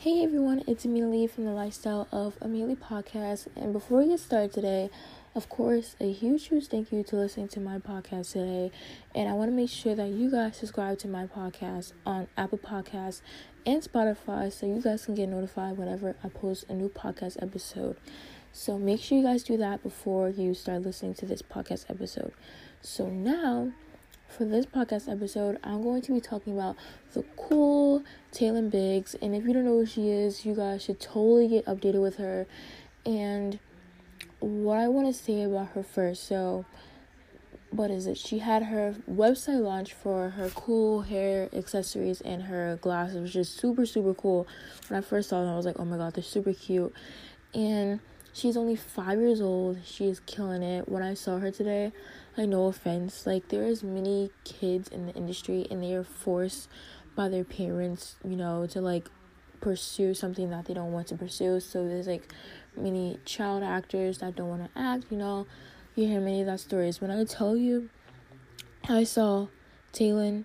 Hey everyone, it's Amelie from the Lifestyle of Amelie podcast. And before we get started today, of course, a huge, huge thank you to listening to my podcast today. And I want to make sure that you guys subscribe to my podcast on Apple Podcasts and Spotify so you guys can get notified whenever I post a new podcast episode. So make sure you guys do that before you start listening to this podcast episode. So now, for this podcast episode, I'm going to be talking about the cool Taylor Biggs. And if you don't know who she is, you guys should totally get updated with her. And what I want to say about her first. So, what is it? She had her website launch for her cool hair accessories and her glasses, which is super, super cool. When I first saw them, I was like, oh my god, they're super cute. And she's only five years old. She is killing it. When I saw her today, like no offense, like there is many kids in the industry and they are forced by their parents, you know, to like pursue something that they don't want to pursue. So there's like many child actors that don't want to act, you know. You hear many of that stories. When I tell you I saw Taylor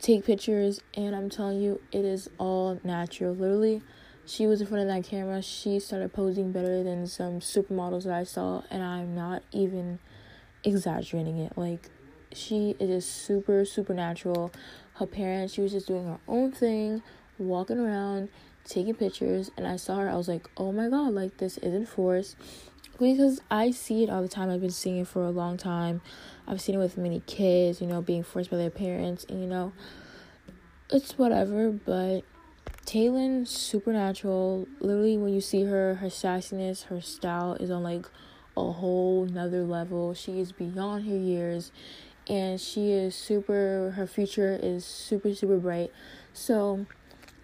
take pictures and I'm telling you it is all natural. Literally she was in front of that camera, she started posing better than some supermodels that I saw and I'm not even exaggerating it. Like she is just super supernatural. Her parents, she was just doing her own thing, walking around, taking pictures, and I saw her. I was like, oh my god, like this isn't forced. Because I see it all the time. I've been seeing it for a long time. I've seen it with many kids, you know, being forced by their parents, and you know, it's whatever. But Taylor, supernatural. Literally, when you see her, her sassiness, her style is on like a whole nother level. She is beyond her years and she is super her future is super super bright. So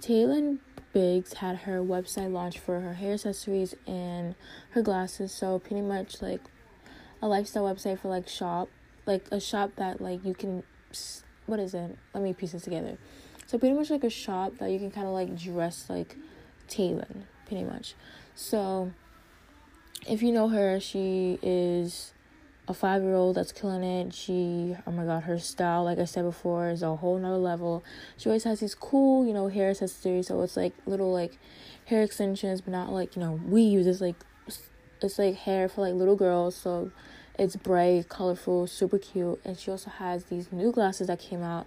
Taylor Biggs had her website launch for her hair accessories and her glasses. So pretty much like a lifestyle website for like shop, like a shop that like you can what is it? Let me piece this together. So pretty much like a shop that you can kind of like dress like Taylor, pretty much. So if you know her, she is a five year old that's killing it. She, oh my god, her style, like I said before, is a whole nother level. She always has these cool, you know, hair accessories. So it's like little like hair extensions, but not like, you know, weaves. It's like, it's like hair for like little girls. So it's bright, colorful, super cute. And she also has these new glasses that came out.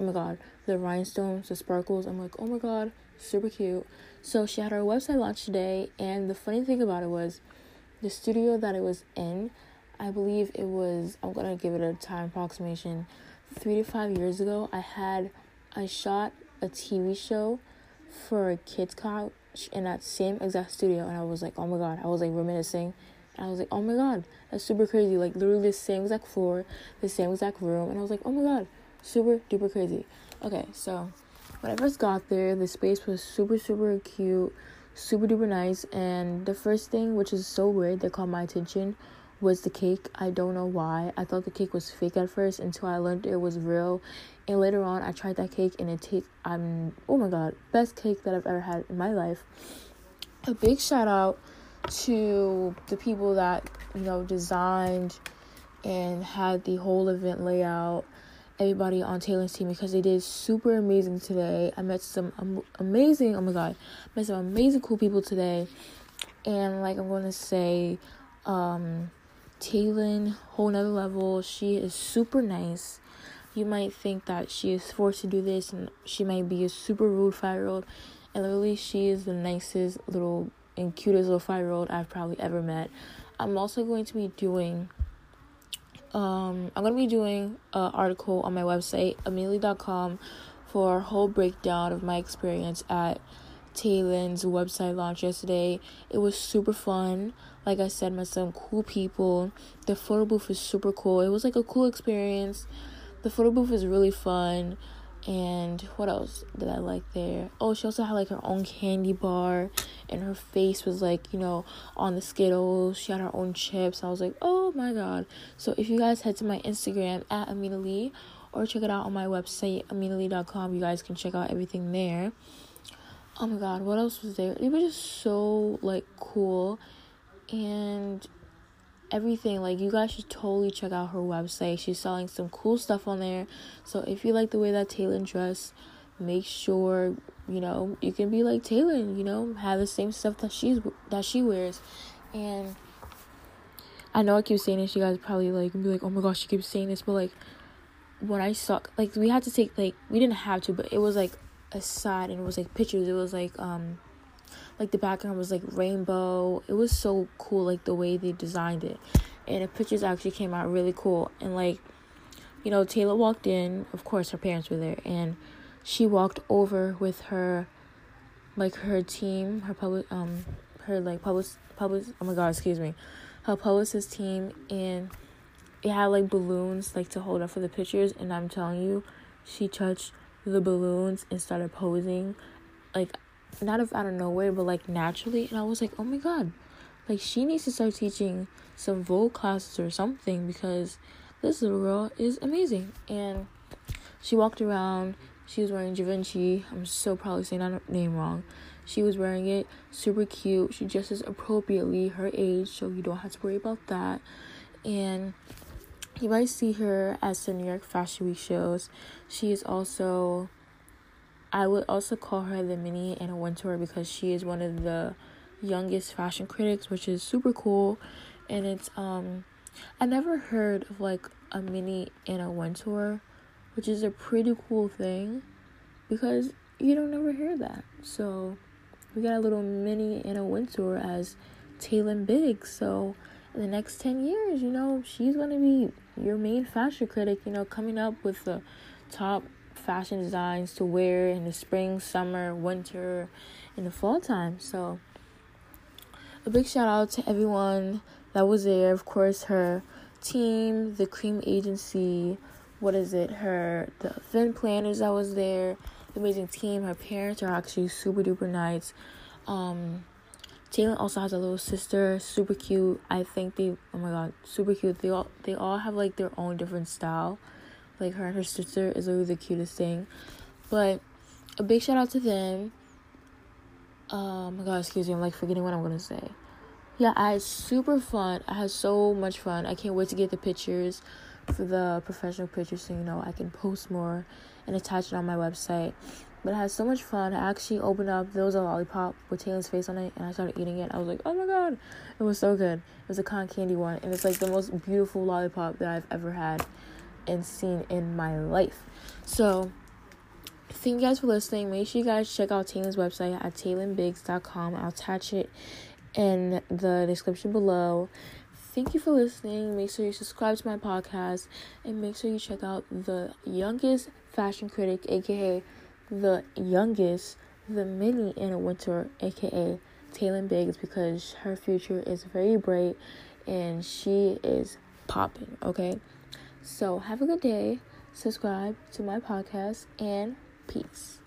Oh my god, the rhinestones, the sparkles. I'm like, oh my god, super cute. So she had her website launch today. And the funny thing about it was, the studio that it was in, I believe it was, I'm gonna give it a time approximation, three to five years ago, I had, I shot a TV show for a kids couch in that same exact studio, and I was like, oh my god, I was like reminiscing. And I was like, oh my god, that's super crazy. Like, literally the same exact floor, the same exact room. And I was like, oh my god, super duper crazy. Okay, so when I first got there, the space was super, super cute super duper nice. And the first thing, which is so weird, that caught my attention was the cake. I don't know why. I thought the cake was fake at first until I learned it was real. And later on, I tried that cake and it tastes, I'm, oh my god, best cake that I've ever had in my life. A big shout out to the people that, you know, designed and had the whole event layout everybody on Taylor's team because they did super amazing today. I met some amazing, oh my god, met some amazing cool people today. And like I'm going to say, um, Taylor, whole nother level. She is super nice. You might think that she is forced to do this and she might be a super rude five year old. And literally, she is the nicest little and cutest little five year old I've probably ever met. I'm also going to be doing um, I'm gonna be doing an article on my website, amelie.com, for a whole breakdown of my experience at Taylor's website launch yesterday. It was super fun. Like I said, met some cool people. The photo booth was super cool. It was like a cool experience. The photo booth was really fun. And what else did I like there? Oh, she also had like her own candy bar, and her face was like, you know, on the Skittles. She had her own chips. I was like, oh my god. So if you guys head to my Instagram at Amina Lee or check it out on my website, aminalee.com, you guys can check out everything there. Oh my god, what else was there? It was just so like cool and everything. Like you guys should totally check out her website. She's selling some cool stuff on there. So if you like the way that Taylor dress, make sure you know, you can be like Taylor, you know, have the same stuff that she's that she wears, and I know I keep saying this. You guys probably like be like, oh my gosh, she keeps saying this, but like when I saw like we had to take like we didn't have to, but it was like a side and it was like pictures. It was like um like the background was like rainbow. It was so cool, like the way they designed it, and the pictures actually came out really cool. And like, you know, Taylor walked in. Of course, her parents were there, and she walked over with her, like her team, her public, um, her like public, public. Oh my god, excuse me, her publicist team, and it had like balloons like to hold up for the pictures. And I'm telling you, she touched the balloons and started posing, like not of out of nowhere, but like naturally. And I was like, oh my god, like she needs to start teaching some Vogue classes or something because this little girl is amazing. And she walked around. She was wearing Givenchy. I'm so probably saying that name wrong. She was wearing it super cute. She dresses appropriately her age, so you don't have to worry about that. And you might see her at some New York Fashion Week shows. She is also I would also call her the mini Anna Wintour because she is one of the youngest fashion critics, which is super cool. And it's um I never heard of like a mini Anna Wintour, which is a pretty cool thing because you don't ever hear that. So we got a little mini Anna Wintour as Taylor Biggs. So in the next 10 years, you know, she's going to be your main fashion critic, you know, coming up with the top fashion designs to wear in the spring, summer, winter, in the fall time. So, a big shout out to everyone that was there. Of course, her team, the Cream Agency, what is it? Her the event planners that was there, the amazing team. Her parents are actually super duper nice. Um, Taylor also has a little sister, super cute. I think they, oh my god, super cute. They all they all have like their own different style. Like her and her sister is always the cutest thing. But a big shout out to them. Oh my god, excuse me, I'm like forgetting what I'm gonna say. Yeah, I had super fun. I had so much fun. I can't wait to get the pictures for the professional pictures so you know I can post more and attach it on my website. But I had so much fun. I actually opened up, there was a lollipop with Taylor's face on it, and I started eating it. I was like, oh my god, it was so good. It was a cotton candy one, and it's like the most beautiful lollipop that I've ever had and seen in my life. So, thank you guys for listening. Make sure you guys check out Taylor's website at taylenbiggs.com. I'll attach it in the description below. Thank you for listening. Make sure you subscribe to my podcast and make sure you check out the youngest fashion critic, aka the youngest, the mini Anna Wintour, aka Taylor Biggs, because her future is very bright and she is popping, okay? So, have a good day, subscribe to my podcast, and peace.